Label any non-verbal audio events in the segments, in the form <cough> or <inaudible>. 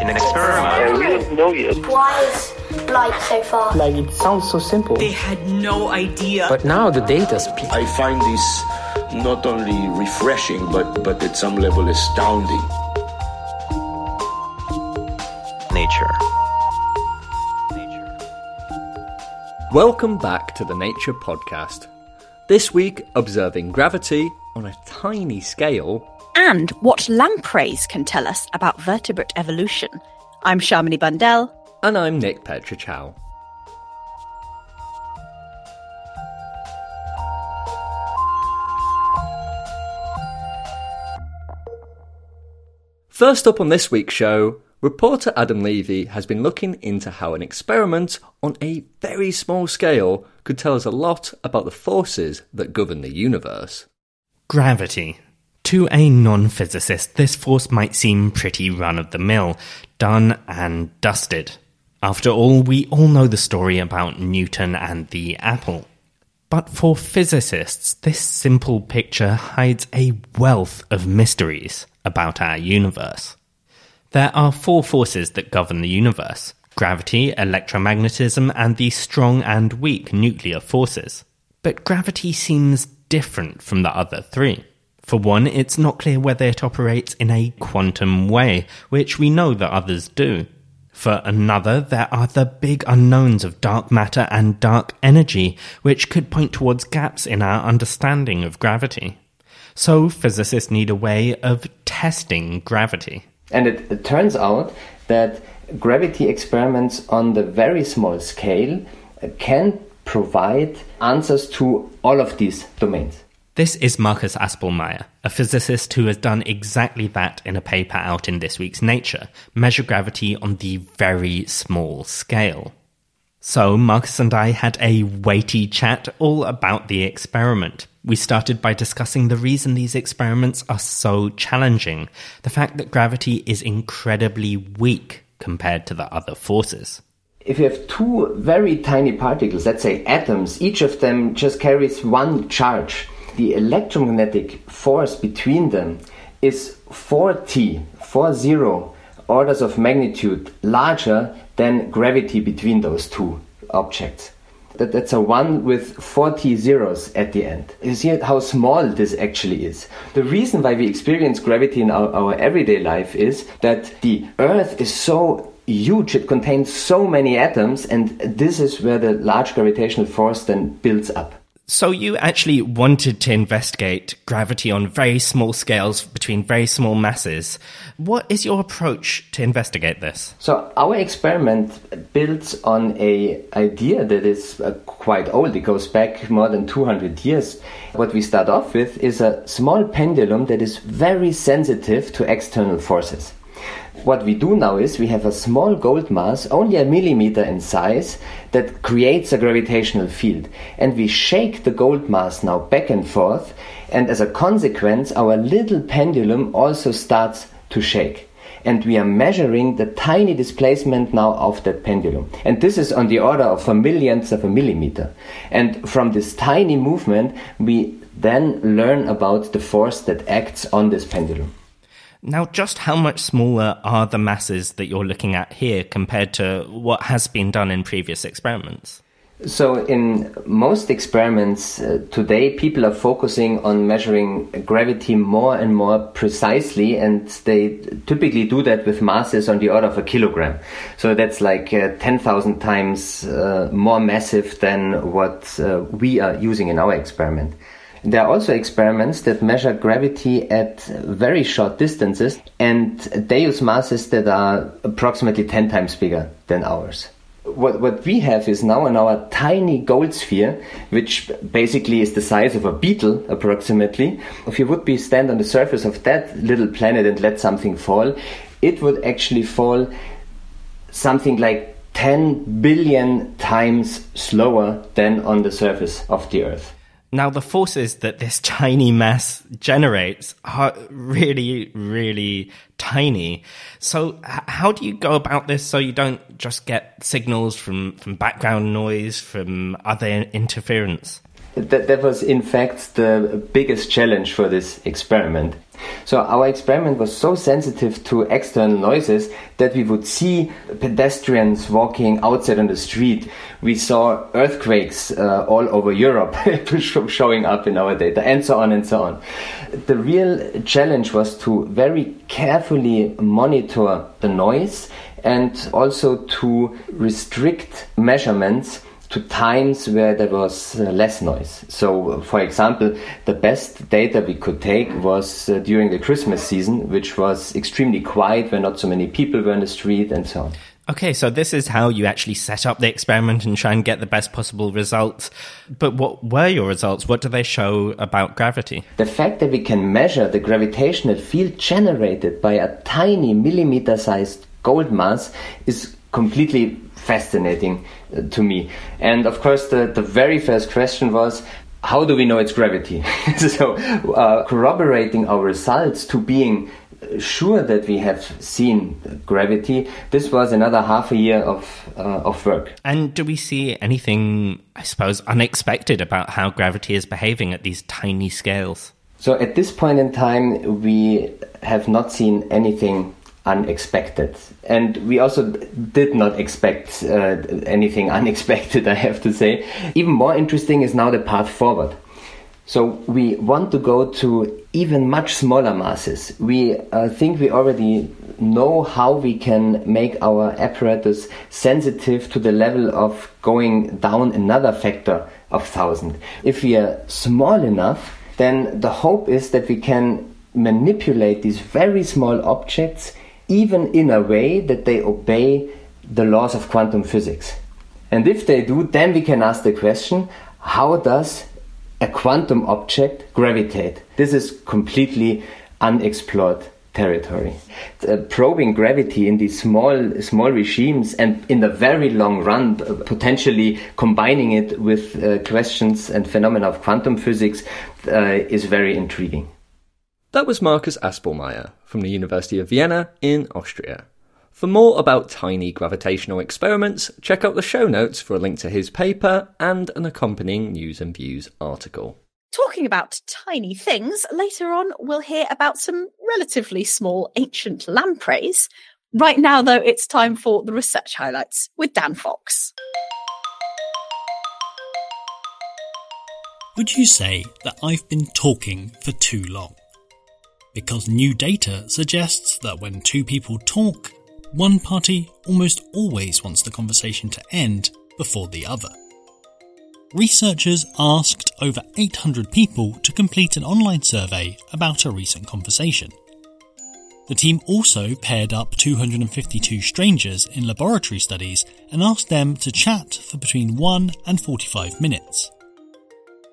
In an experiment. Yeah, we don't know yet. Why is light so far? Like it sounds so simple. They had no idea. But now the data speaks. I find this not only refreshing, but, but at some level astounding. Nature. Welcome back to the Nature Podcast. This week, observing gravity on a tiny scale. And what lampreys can tell us about vertebrate evolution. I'm Shamini Bundell. And I'm Nick Petrić Howe. First up on this week's show, reporter Adam Levy has been looking into how an experiment on a very small scale could tell us a lot about the forces that govern the universe. Gravity. To a non physicist, this force might seem pretty run of the mill, done and dusted. After all, we all know the story about Newton and the apple. But for physicists, this simple picture hides a wealth of mysteries about our universe. There are four forces that govern the universe gravity, electromagnetism, and the strong and weak nuclear forces. But gravity seems different from the other three. For one, it's not clear whether it operates in a quantum way, which we know that others do. For another, there are the big unknowns of dark matter and dark energy, which could point towards gaps in our understanding of gravity. So, physicists need a way of testing gravity. And it, it turns out that gravity experiments on the very small scale can provide answers to all of these domains. This is Markus Aspelmeyer, a physicist who has done exactly that in a paper out in this week's Nature Measure Gravity on the Very Small Scale. So, Marcus and I had a weighty chat all about the experiment. We started by discussing the reason these experiments are so challenging the fact that gravity is incredibly weak compared to the other forces. If you have two very tiny particles, let's say atoms, each of them just carries one charge the electromagnetic force between them is 40, 40 orders of magnitude larger than gravity between those two objects. That, that's a 1 with 40 zeros at the end. You see how small this actually is. The reason why we experience gravity in our, our everyday life is that the Earth is so huge, it contains so many atoms, and this is where the large gravitational force then builds up. So you actually wanted to investigate gravity on very small scales between very small masses. What is your approach to investigate this? So our experiment builds on a idea that is uh, quite old. It goes back more than 200 years. What we start off with is a small pendulum that is very sensitive to external forces. What we do now is we have a small gold mass, only a millimeter in size, that creates a gravitational field. And we shake the gold mass now back and forth, and as a consequence, our little pendulum also starts to shake. and we are measuring the tiny displacement now of that pendulum. And this is on the order of a millionth of a millimeter. And from this tiny movement, we then learn about the force that acts on this pendulum. Now, just how much smaller are the masses that you're looking at here compared to what has been done in previous experiments? So, in most experiments uh, today, people are focusing on measuring gravity more and more precisely, and they typically do that with masses on the order of a kilogram. So, that's like uh, 10,000 times uh, more massive than what uh, we are using in our experiment. There are also experiments that measure gravity at very short distances, and they use masses that are approximately 10 times bigger than ours what, what we have is now in our tiny gold sphere, which basically is the size of a beetle approximately. If you would be stand on the surface of that little planet and let something fall, it would actually fall something like 10 billion times slower than on the surface of the Earth. Now, the forces that this <laughs> tiny mass generates are really, really tiny. So, how do you go about this so you don't just get signals from, from background noise, from other interference? That, that was, in fact, the biggest challenge for this experiment. So our experiment was so sensitive to external noises that we would see pedestrians walking outside on the street. We saw earthquakes uh, all over Europe <laughs> showing up in our data, and so on and so on. The real challenge was to very carefully monitor the noise and also to restrict measurements to times where there was uh, less noise. So, for example, the best data we could take was uh, during the Christmas season, which was extremely quiet, where not so many people were in the street, and so on. Okay, so this is how you actually set up the experiment and try and get the best possible results. But what were your results? What do they show about gravity? The fact that we can measure the gravitational field generated by a tiny millimeter sized gold mass is completely fascinating uh, to me. And of course, the, the very first question was, how do we know it's gravity? <laughs> so, uh, corroborating our results to being sure that we have seen gravity, this was another half a year of, uh, of work. And do we see anything, I suppose, unexpected about how gravity is behaving at these tiny scales? So, at this point in time, we have not seen anything unexpected. And we also did not expect uh, anything <laughs> unexpected, I have to say. Even more interesting is now the path forward. So we want to go to even much smaller masses. We uh, think we already know how we can make our apparatus sensitive to the level of going down another factor of thousand. If we are small enough, then the hope is that we can manipulate these very small objects even in a way that they obey the laws of quantum physics. And if they do, then we can ask the question how does a quantum object gravitate? This is completely unexplored territory. Uh, probing gravity in these small small regimes and in the very long run uh, potentially combining it with uh, questions and phenomena of quantum physics uh, is very intriguing. That was Markus Aspelmeyer from the University of Vienna in Austria. For more about tiny gravitational experiments, check out the show notes for a link to his paper and an accompanying news and views article. Talking about tiny things, later on we'll hear about some relatively small ancient lampreys. Right now, though, it's time for the research highlights with Dan Fox. Would you say that I've been talking for too long? Because new data suggests that when two people talk, one party almost always wants the conversation to end before the other. Researchers asked over 800 people to complete an online survey about a recent conversation. The team also paired up 252 strangers in laboratory studies and asked them to chat for between 1 and 45 minutes.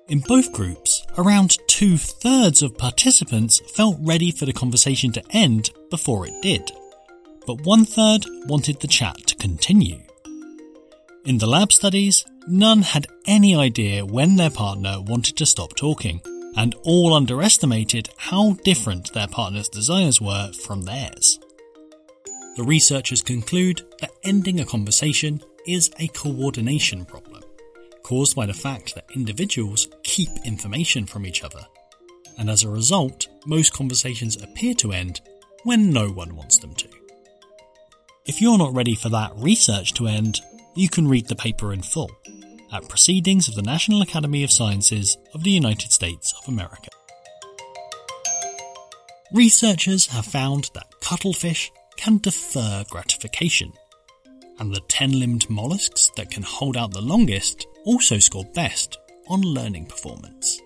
In both groups, around two thirds of participants felt ready for the conversation to end before it did, but one third wanted the chat to continue. In the lab studies, none had any idea when their partner wanted to stop talking, and all underestimated how different their partner's desires were from theirs. the researchers conclude that ending a conversation is a coordination problem, caused by the fact that individuals keep information from each other. And as a result, most conversations appear to end when no one wants them to. If you're not ready for that research to end, you can read the paper in full at Proceedings of the National Academy of Sciences of the United States of America. Researchers have found that cuttlefish can defer gratification, and the 10 limbed mollusks that can hold out the longest also score best on learning performance.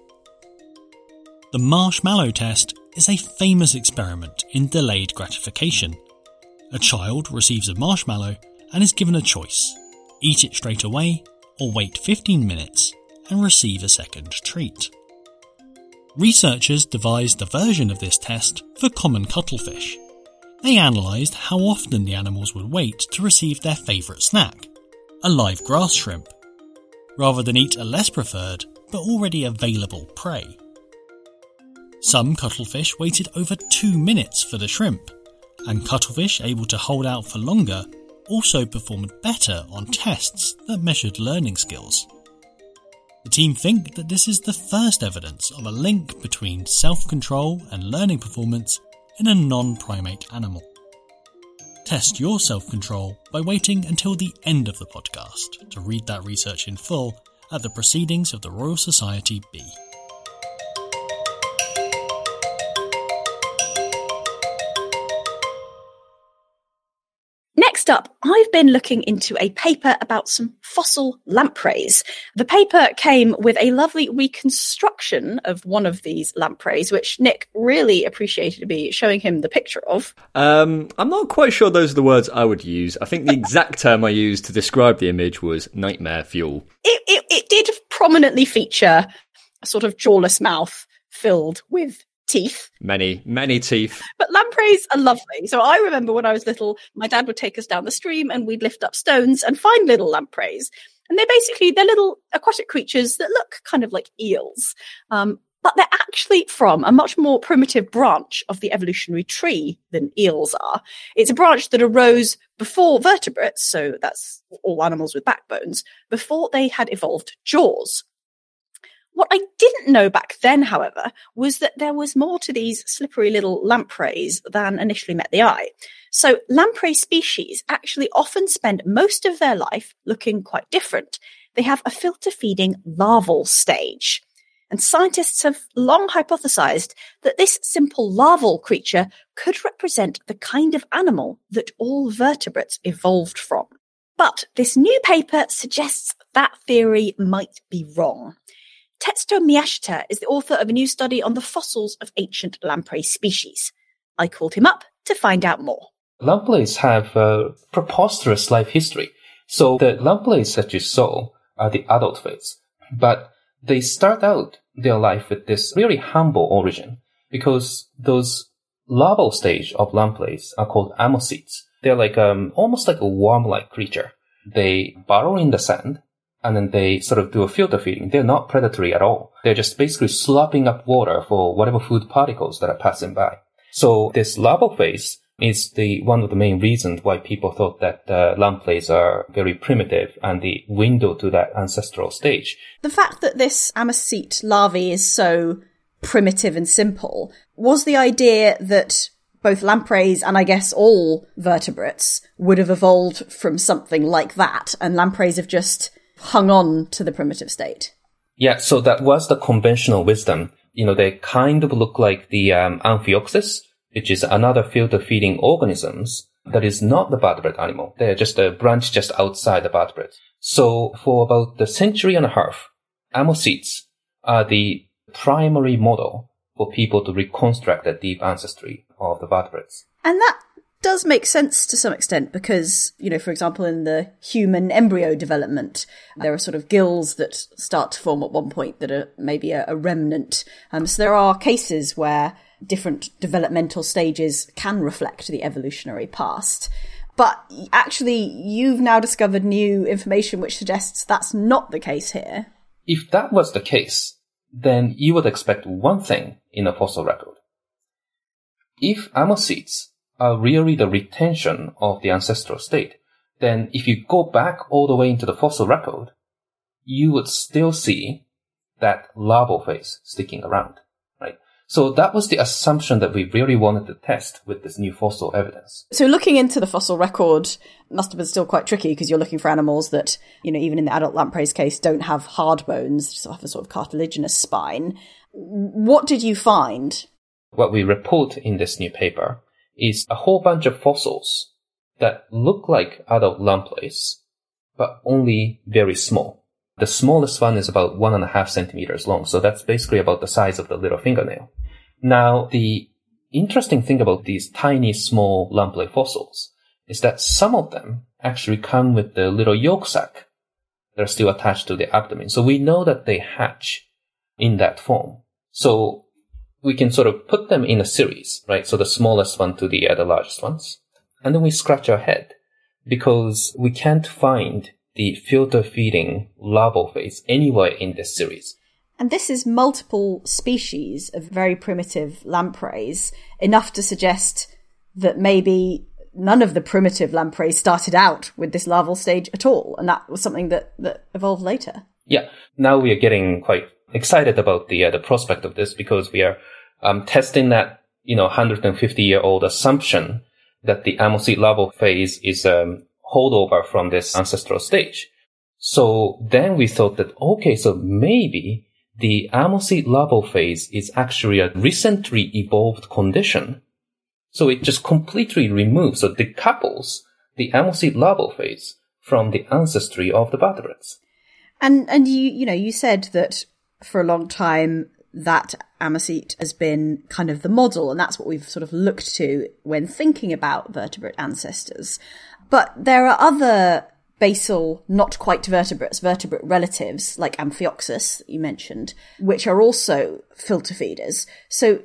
The marshmallow test is a famous experiment in delayed gratification. A child receives a marshmallow and is given a choice eat it straight away or wait 15 minutes and receive a second treat. Researchers devised a version of this test for common cuttlefish. They analysed how often the animals would wait to receive their favourite snack, a live grass shrimp, rather than eat a less preferred but already available prey. Some cuttlefish waited over two minutes for the shrimp, and cuttlefish able to hold out for longer also performed better on tests that measured learning skills. The team think that this is the first evidence of a link between self control and learning performance in a non primate animal. Test your self control by waiting until the end of the podcast to read that research in full at the Proceedings of the Royal Society B. Next up, I've been looking into a paper about some fossil lampreys. The paper came with a lovely reconstruction of one of these lampreys, which Nick really appreciated me showing him the picture of. Um, I'm not quite sure those are the words I would use. I think the exact term I used to describe the image was nightmare fuel. It, it, it did prominently feature a sort of jawless mouth filled with teeth. Many, many teeth. But lampreys are lovely. So I remember when I was little, my dad would take us down the stream and we'd lift up stones and find little lampreys. And they're basically, they're little aquatic creatures that look kind of like eels. Um, but they're actually from a much more primitive branch of the evolutionary tree than eels are. It's a branch that arose before vertebrates, so that's all animals with backbones, before they had evolved jaws. What I didn't know back then, however, was that there was more to these slippery little lampreys than initially met the eye. So lamprey species actually often spend most of their life looking quite different. They have a filter feeding larval stage. And scientists have long hypothesized that this simple larval creature could represent the kind of animal that all vertebrates evolved from. But this new paper suggests that theory might be wrong. Tetsuto Miyashita is the author of a new study on the fossils of ancient lamprey species. I called him up to find out more. Lampreys have a preposterous life history. So the lampreys that you saw are the adult phase, but they start out their life with this really humble origin because those larval stage of lampreys are called ammocoetes. They're like um, almost like a worm-like creature. They burrow in the sand and then they sort of do a filter feeding. They're not predatory at all. They're just basically slopping up water for whatever food particles that are passing by. So this larval phase is the one of the main reasons why people thought that uh, lampreys are very primitive and the window to that ancestral stage. The fact that this ammocoete larvae is so primitive and simple was the idea that both lampreys and I guess all vertebrates would have evolved from something like that, and lampreys have just hung on to the primitive state. Yeah, so that was the conventional wisdom. You know, they kind of look like the um, Amphioxus, which is another filter feeding organisms that is not the vertebrate animal. They're just a branch just outside the vertebrate. So for about the century and a half, ammocoetes are the primary model for people to reconstruct the deep ancestry of the vertebrates. And that does make sense to some extent because, you know, for example, in the human embryo development, there are sort of gills that start to form at one point that are maybe a, a remnant. Um, so there are cases where different developmental stages can reflect the evolutionary past. But actually, you've now discovered new information which suggests that's not the case here. If that was the case, then you would expect one thing in a fossil record. If ammocoetes are really the retention of the ancestral state, then if you go back all the way into the fossil record, you would still see that larval phase sticking around, right? So that was the assumption that we really wanted to test with this new fossil evidence. So looking into the fossil record must have been still quite tricky because you're looking for animals that, you know, even in the adult lamprey's case, don't have hard bones, just have a sort of cartilaginous spine. What did you find? What we report in this new paper is a whole bunch of fossils that look like adult lampreys, but only very small. The smallest one is about one and a half centimeters long, so that's basically about the size of the little fingernail. Now, the interesting thing about these tiny, small lamprey fossils is that some of them actually come with the little yolk sac that are still attached to the abdomen. So we know that they hatch in that form. So we can sort of put them in a series, right? So the smallest one to the, uh, the largest ones. And then we scratch our head because we can't find the filter feeding larval phase anywhere in this series. And this is multiple species of very primitive lampreys, enough to suggest that maybe none of the primitive lampreys started out with this larval stage at all, and that was something that, that evolved later. Yeah, now we are getting quite excited about the uh, the prospect of this because we are um, testing that you know 150 year old assumption that the ammocoete larval phase is a um, holdover from this ancestral stage. So then we thought that okay, so maybe the ammocoete larval phase is actually a recently evolved condition so it just completely removes or decouples the ammocoete larval phase from the ancestry of the vertebrates. And and you you know you said that for a long time that ammocoete has been kind of the model, and that's what we've sort of looked to when thinking about vertebrate ancestors. But there are other basal, not quite vertebrates, vertebrate relatives like Amphioxus that you mentioned, which are also filter feeders. So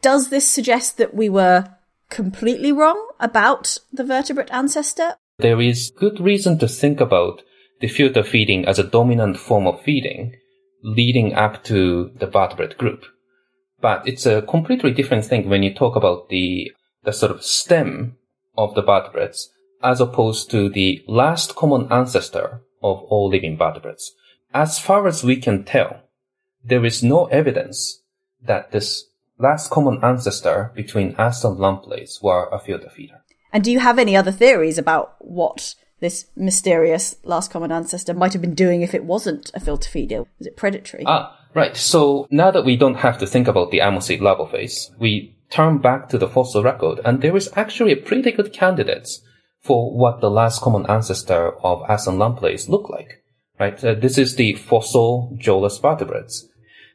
does this suggest that we were completely wrong about the vertebrate ancestor? There is good reason to think about the filter feeding as a dominant form of feeding leading up to the vertebrate group. But it's a completely different thing when you talk about the, the sort of stem of the vertebrates as opposed to the last common ancestor of all living vertebrates. As far as we can tell, there is no evidence that this last common ancestor between us and lampreys were a filter feeder. And do you have any other theories about what this mysterious last common ancestor might have been doing if it wasn't a filter feeder? Was it predatory? Ah, right. So now that we don't have to think about the ammocoete larval phase, we turn back to the fossil record, and there is actually a pretty good candidate for what the last common ancestor of us and lampreys look like. Right. Uh, this is the fossil jawless vertebrates.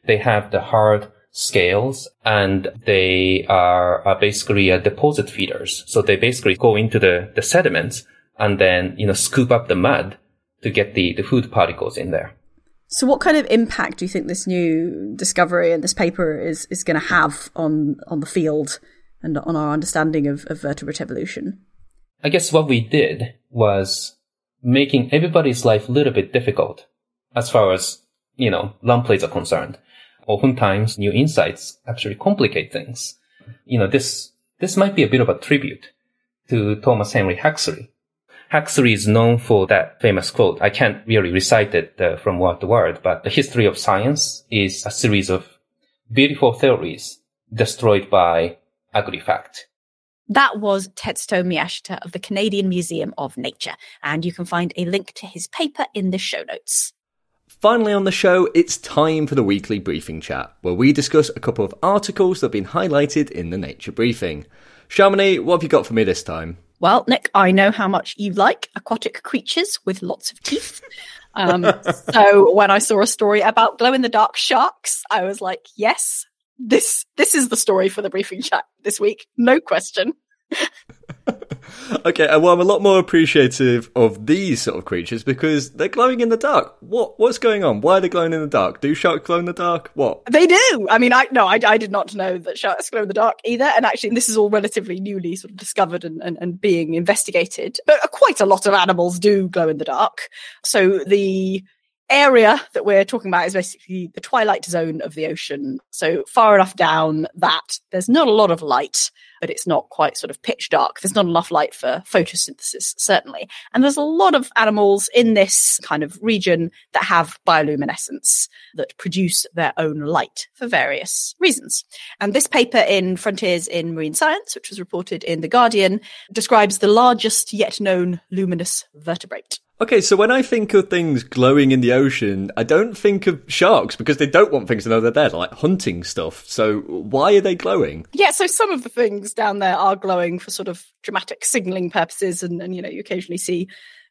They have the hard scales and they are, are basically uh, deposit feeders. So they basically go into the, the sediments and then, you know, scoop up the mud to get the, the food particles in there. So what kind of impact do you think this new discovery and this paper is, is going to have on, on the field and on our understanding of, of vertebrate evolution? I guess what we did was making everybody's life a little bit difficult as far as, you know, lampreys are concerned oftentimes new insights actually complicate things. You know, this, this might be a bit of a tribute to Thomas Henry Huxley. Huxley is known for that famous quote. I can't really recite it uh, from word to word, but the history of science is a series of beautiful theories destroyed by ugly fact. That was Tetsuto Miyashita of the Canadian Museum of Nature, and you can find a link to his paper in the show notes. Finally, on the show, it's time for the weekly briefing chat, where we discuss a couple of articles that have been highlighted in the Nature Briefing. Shamini, what have you got for me this time? Well, Nick, I know how much you like aquatic creatures with lots of teeth. Um, <laughs> so when I saw a story about glow in the dark sharks, I was like, yes, this this is the story for the briefing chat this week, no question. <laughs> <laughs> okay, uh, well, I'm a lot more appreciative of these sort of creatures because they're glowing in the dark. What what's going on? Why are they glowing in the dark? Do sharks glow in the dark? What? They do. I mean, I no, I, I did not know that sharks glow in the dark either. And actually, this is all relatively newly sort of discovered and, and, and being investigated. But uh, quite a lot of animals do glow in the dark. So the area that we're talking about is basically the twilight zone of the ocean. So far enough down that there's not a lot of light, but it's not quite sort of pitch dark. There's not enough light for photosynthesis, certainly. And there's a lot of animals in this kind of region that have bioluminescence that produce their own light for various reasons. And this paper in Frontiers in Marine Science, which was reported in The Guardian, describes the largest yet known luminous vertebrate. Okay, so when I think of things glowing in the ocean, I don't think of sharks because they don't want things to know they're there, like hunting stuff. So why are they glowing? Yeah, so some of the things down there are glowing for sort of dramatic signaling purposes, and, and you know, you occasionally see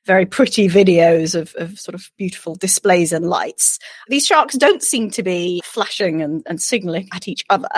very pretty videos of, of sort of beautiful displays and lights. These sharks don't seem to be flashing and, and signaling at each other.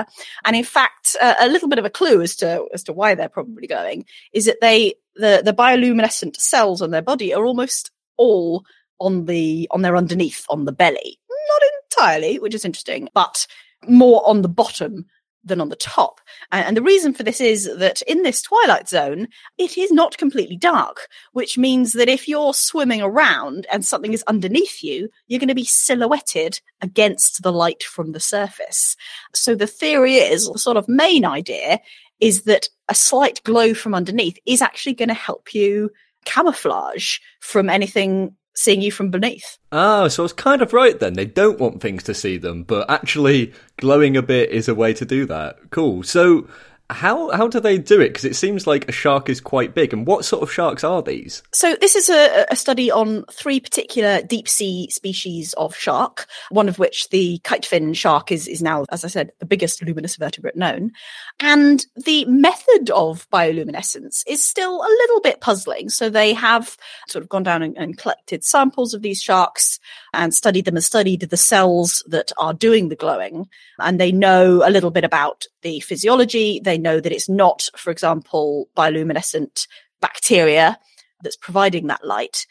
And in fact, uh, a little bit of a clue as to as to why they're probably going is that they the the bioluminescent cells on their body are almost all on the on their underneath on the belly. Not entirely, which is interesting, but more on the bottom than on the top. And, and, the reason for this is that in this twilight zone, it is not completely dark, which means that if you're swimming around and something is underneath you, you're going to be silhouetted against the light from the surface. So the theory is, the sort of main idea is that a slight glow from underneath is actually going to help you camouflage from anything seeing you from beneath. Oh, so it's kind of right then. They don't want things to see them, but actually glowing a bit is a way to do that. Cool. So how how do they do it? Because it seems like a shark is quite big. And what sort of sharks are these? So this is a, a study on three particular deep sea species of shark. One of which, the kite fin shark, is is now, as I said, the biggest luminous vertebrate known. And the method of bioluminescence is still a little bit puzzling. So they have sort of gone down and, and collected samples of these sharks and studied them and studied the cells that are doing the glowing. And they know a little bit about the physiology. They know that it's not, for example, bioluminescent bacteria that's providing that light.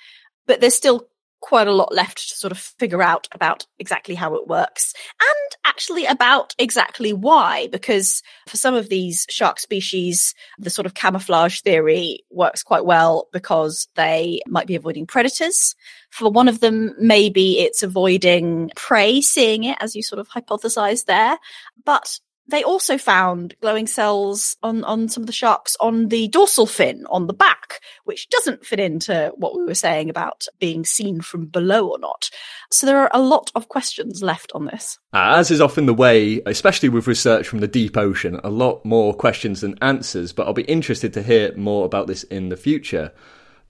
But there's still quite a lot left to sort of figure out about exactly how it works and actually about exactly why, because for some of these shark species, the sort of camouflage theory works quite well because they might be avoiding predators. For one of them, maybe it's avoiding prey seeing it, as you sort of hypothesized there. But they also found glowing cells on, on some of the sharks on the dorsal fin on the back, which doesn't fit into what we were saying about being seen from below or not. So there are a lot of questions left on this. Uh, as is often the way, especially with research from the deep ocean, a lot more questions than answers, but I'll be interested to hear more about this in the future.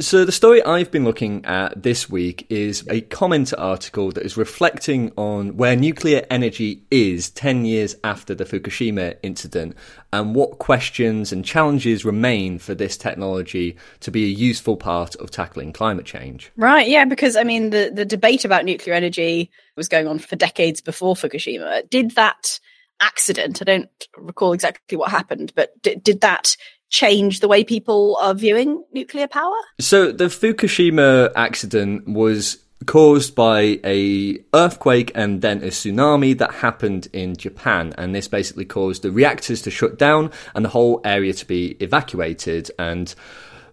So, the story I've been looking at this week is a comment article that is reflecting on where nuclear energy is 10 years after the Fukushima incident and what questions and challenges remain for this technology to be a useful part of tackling climate change. Right, yeah, because I mean, the, the debate about nuclear energy was going on for decades before Fukushima. Did that accident, I don't recall exactly what happened, but did, did that change the way people are viewing nuclear power? So the Fukushima accident was caused by a earthquake and then a tsunami that happened in Japan and this basically caused the reactors to shut down and the whole area to be evacuated and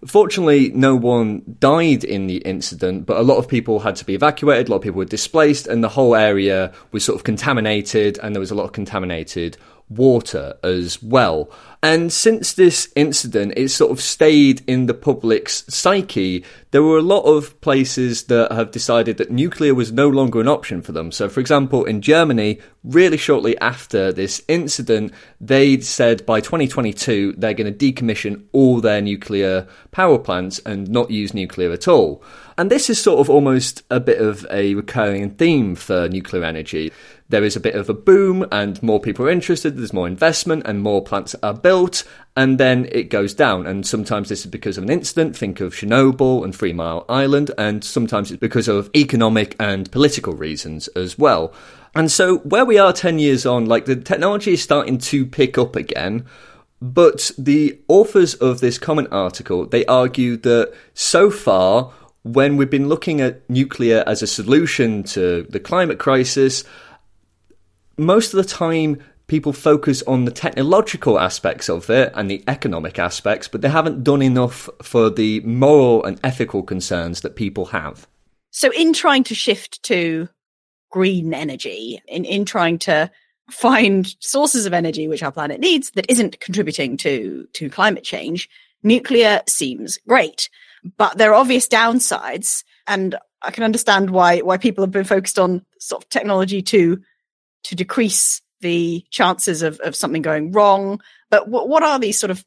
Fortunately, no one died in the incident, but a lot of people had to be evacuated, a lot of people were displaced, and the whole area was sort of contaminated, and there was a lot of contaminated water as well. And since this incident, it sort of stayed in the public's psyche. There were a lot of places that have decided that nuclear was no longer an option for them. So, for example, in Germany, really shortly after this incident, they said by 2022 they're going to decommission all their nuclear power plants and not use nuclear at all. And this is sort of almost a bit of a recurring theme for nuclear energy there is a bit of a boom and more people are interested, there's more investment and more plants are built, and then it goes down. And sometimes this is because of an incident, think of Chernobyl and Three Mile Island, and sometimes it's because of economic and political reasons as well. And so where we are 10 years on, like the technology is starting to pick up again. But the authors of this comment article, they argue that so far, when we've been looking at nuclear as a solution to the climate crisis, most of the time people focus on the technological aspects of it and the economic aspects, but they haven't done enough for the moral and ethical concerns that people have. So in trying to shift to green energy, in, in trying to find sources of energy which our planet needs that isn't contributing to, to climate change, nuclear seems great. But there are obvious downsides. And I can understand why, why people have been focused on sort of technology to, to decrease the chances of, of something going wrong. But what, what are these sort of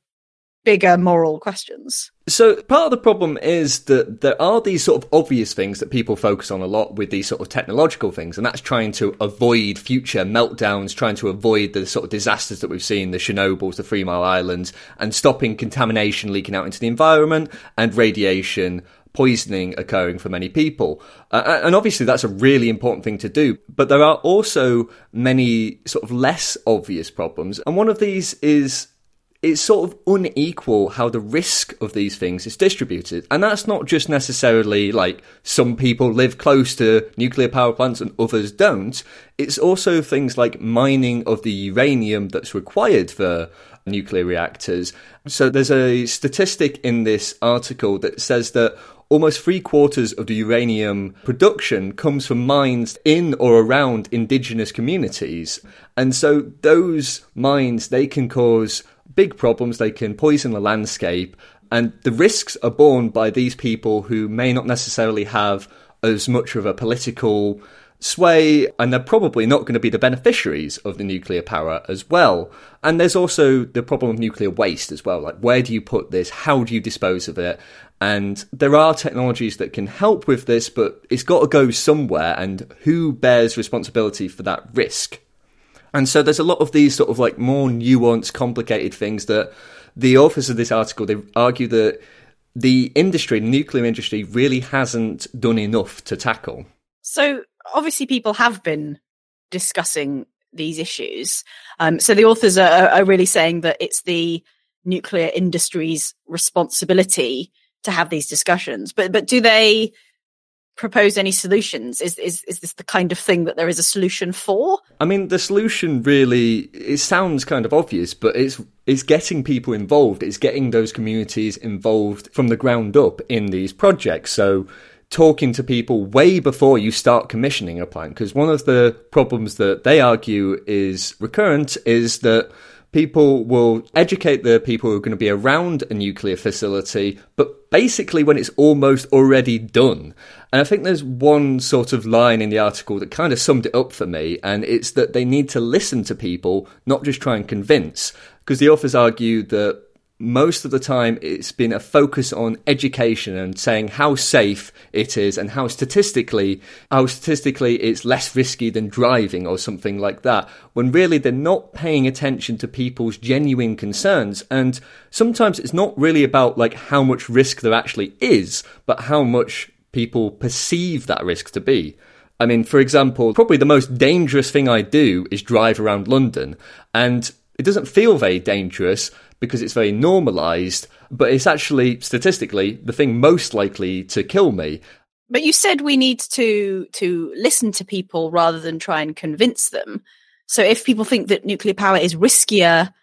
bigger moral questions? So part of the problem is that there are these sort of obvious things that people focus on a lot with these sort of technological things, and that's trying to avoid future meltdowns, trying to avoid the sort of disasters that we've seen, the Chernobyls, the Three Mile Islands, and stopping contamination leaking out into the environment and radiation poisoning occurring for many people. Uh, and obviously that's a really important thing to do. But there are also many sort of less obvious problems. And one of these is it's sort of unequal how the risk of these things is distributed. And that's not just necessarily like some people live close to nuclear power plants and others don't. It's also things like mining of the uranium that's required for nuclear reactors. So there's a statistic in this article that says that almost three quarters of the uranium production comes from mines in or around indigenous communities. And so those mines, they can cause big problems. They can poison the landscape. And the risks are borne by these people who may not necessarily have as much of a political sway, and they're probably not going to be the beneficiaries of the nuclear power as well. And there's also the problem of nuclear waste as well. Like, where do you put this? How do you dispose of it? And there are technologies that can help with this, but it's got to go somewhere, and who bears responsibility for that risk? And so there's a lot of these sort of like more nuanced, complicated things that the authors of this article they argue that the industry, the nuclear industry, really hasn't done enough to tackle. So obviously, people have been discussing these issues. Um, so the authors are, are really saying that it's the nuclear industry's responsibility to have these discussions. But but do they propose any solutions? Is is is this the kind of thing that there is a solution for? I mean, the solution really it sounds kind of obvious, but it's it's getting people involved. It's getting those communities involved from the ground up in these projects. So talking to people way before you start commissioning a plant because one of the problems that they argue is recurrent is that people will educate the people who are going to be around a nuclear facility, but basically when it's almost already done. And I think there's one sort of line in the article that kind of summed it up for me, and it's that they need to listen to people, not just try and convince. Because the authors argue that most of the time it's been a focus on education and saying how safe it is and how statistically how statistically it's less risky than driving or something like that when really they're not paying attention to people's genuine concerns and sometimes it's not really about like how much risk there actually is but how much people perceive that risk to be I mean, for example, probably the most dangerous thing I do is drive around London. And it doesn't feel very dangerous because it's very normalized, but it's actually statistically the thing most likely to kill me. But you said we need to to listen to people rather than try and convince them. So if people think that nuclear power is riskier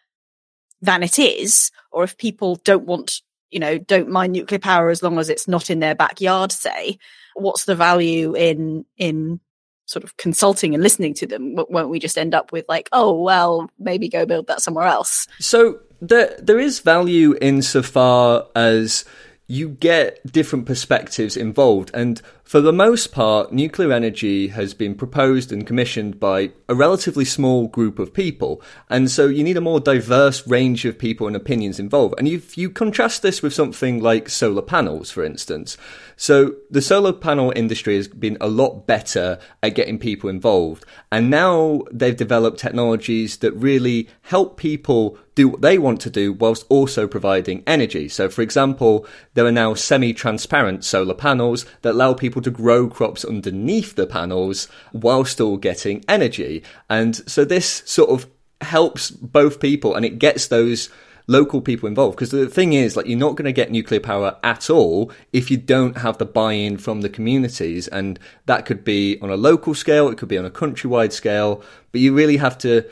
than it is, or if people don't want, you know, don't mind nuclear power as long as it's not in their backyard, say, what's the value in in sort of consulting and listening to them? Won't we just end up with like, oh well, maybe go build that somewhere else? So there there is value insofar as you get different perspectives involved. And for the most part, nuclear energy has been proposed and commissioned by a relatively small group of people. And so you need a more diverse range of people and opinions involved. And if you contrast this with something like solar panels, for instance. So the solar panel industry has been a lot better at getting people involved. And now they've developed technologies that really help people do what they want to do whilst also providing energy. So for example, there are now semi-transparent solar panels that allow people able to grow crops underneath the panels while still getting energy. And so this sort of helps both people and it gets those local people involved. Because the thing is like you're not going to get nuclear power at all if you don't have the buy-in from the communities. And that could be on a local scale it could be on a countrywide scale but you really have to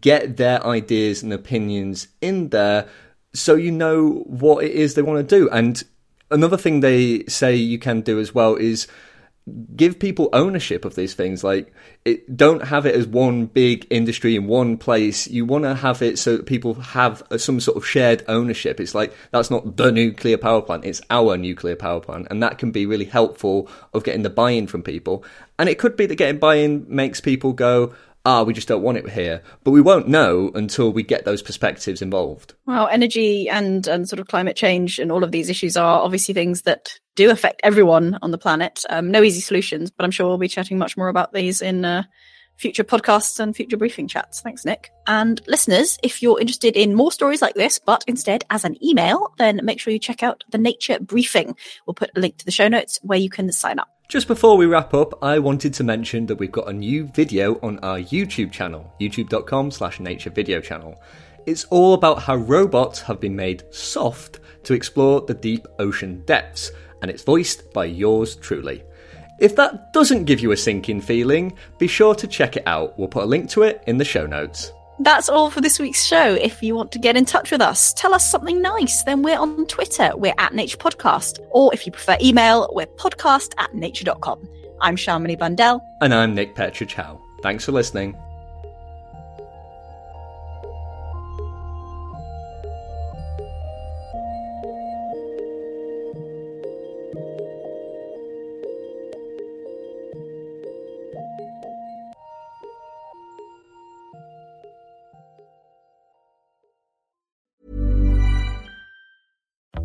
get their ideas and opinions in there so you know what it is they want to do. And another thing they say you can do as well is give people ownership of these things. Like, it, don't have it as one big industry in one place. You want to have it so that people have some sort of shared ownership. It's like that's not the nuclear power plant; it's our nuclear power plant, and that can be really helpful of getting the buy-in from people. And it could be that getting buy-in makes people go, ah, we just don't want it here. But we won't know until we get those perspectives involved. Well, energy and, and sort of climate change and all of these issues are obviously things that do affect everyone on the planet. Um, no easy solutions, but I'm sure we'll be chatting much more about these in uh, future podcasts and future briefing chats. Thanks, Nick. And listeners, if you're interested in more stories like this, but instead as an email, then make sure you check out the Nature Briefing. We'll put a link to the show notes where you can sign up. Just before we wrap up, I wanted to mention that we've got a new video on our YouTube channel, youtube.com slash nature video channel. It's all about how robots have been made soft to explore the deep ocean depths, and it's voiced by yours truly. If that doesn't give you a sinking feeling, be sure to check it out. We'll put a link to it in the show notes. That's all for this week's show. If you want to get in touch with us, tell us something nice, then we're on Twitter. We're at Nature Podcast. Or if you prefer email, we're podcast at nature.com. I'm Shamini Bundell. And I'm Nick Petrić Howe. Thanks for listening.